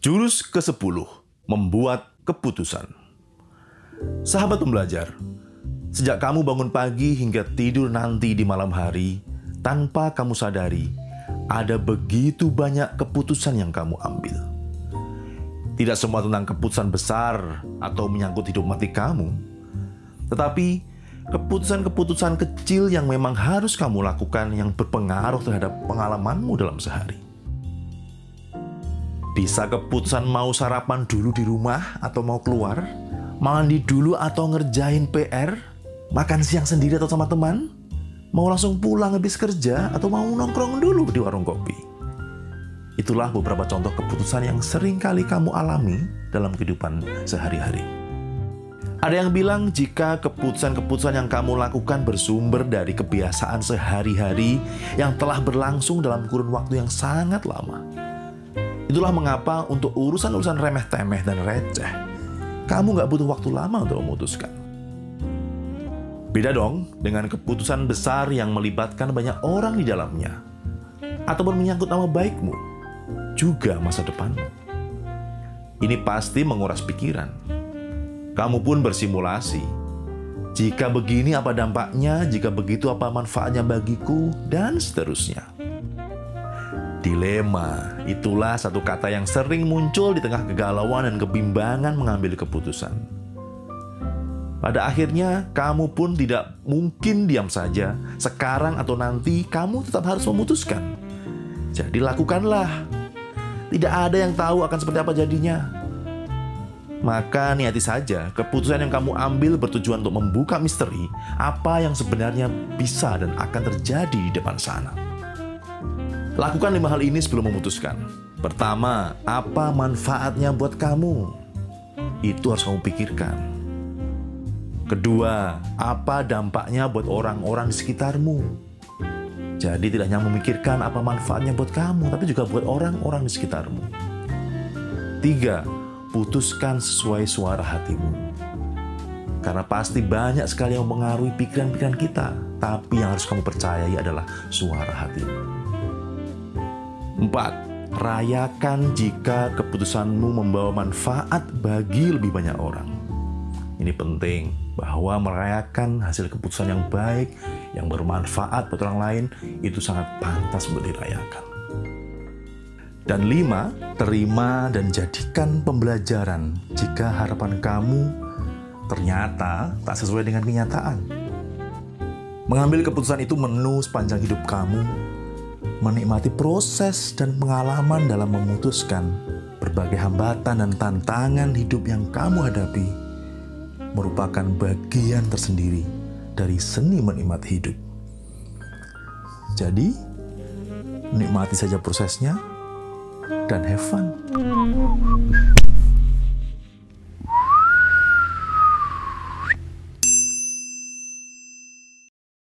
Jurus ke-10, membuat keputusan. Sahabat pembelajar, sejak kamu bangun pagi hingga tidur nanti di malam hari, tanpa kamu sadari, ada begitu banyak keputusan yang kamu ambil. Tidak semua tentang keputusan besar atau menyangkut hidup mati kamu, tetapi keputusan-keputusan kecil yang memang harus kamu lakukan yang berpengaruh terhadap pengalamanmu dalam sehari. Bisa keputusan mau sarapan dulu di rumah atau mau keluar, mandi dulu atau ngerjain PR, makan siang sendiri atau sama teman, mau langsung pulang habis kerja atau mau nongkrong dulu di warung kopi. Itulah beberapa contoh keputusan yang sering kali kamu alami dalam kehidupan sehari-hari. Ada yang bilang jika keputusan-keputusan yang kamu lakukan bersumber dari kebiasaan sehari-hari yang telah berlangsung dalam kurun waktu yang sangat lama. Itulah mengapa untuk urusan-urusan remeh-temeh dan receh, kamu nggak butuh waktu lama untuk memutuskan. Beda dong dengan keputusan besar yang melibatkan banyak orang di dalamnya, ataupun menyangkut nama baikmu, juga masa depanmu. Ini pasti menguras pikiran. Kamu pun bersimulasi. Jika begini apa dampaknya, jika begitu apa manfaatnya bagiku, dan seterusnya. Dilema, itulah satu kata yang sering muncul di tengah kegalauan dan kebimbangan mengambil keputusan. Pada akhirnya, kamu pun tidak mungkin diam saja. Sekarang atau nanti, kamu tetap harus memutuskan. Jadi lakukanlah. Tidak ada yang tahu akan seperti apa jadinya. Maka niati saja keputusan yang kamu ambil bertujuan untuk membuka misteri apa yang sebenarnya bisa dan akan terjadi di depan sana. Lakukan lima hal ini sebelum memutuskan. Pertama, apa manfaatnya buat kamu? Itu harus kamu pikirkan. Kedua, apa dampaknya buat orang-orang di sekitarmu? Jadi tidak hanya memikirkan apa manfaatnya buat kamu, tapi juga buat orang-orang di sekitarmu. Tiga, putuskan sesuai suara hatimu. Karena pasti banyak sekali yang mengaruhi pikiran-pikiran kita, tapi yang harus kamu percayai adalah suara hatimu. Empat, rayakan jika keputusanmu membawa manfaat bagi lebih banyak orang. Ini penting bahwa merayakan hasil keputusan yang baik, yang bermanfaat buat orang lain, itu sangat pantas untuk dirayakan. Dan lima, terima dan jadikan pembelajaran jika harapan kamu ternyata tak sesuai dengan kenyataan. Mengambil keputusan itu menu sepanjang hidup kamu, menikmati proses dan pengalaman dalam memutuskan berbagai hambatan dan tantangan hidup yang kamu hadapi merupakan bagian tersendiri dari seni menikmati hidup. Jadi, nikmati saja prosesnya, dan have fun.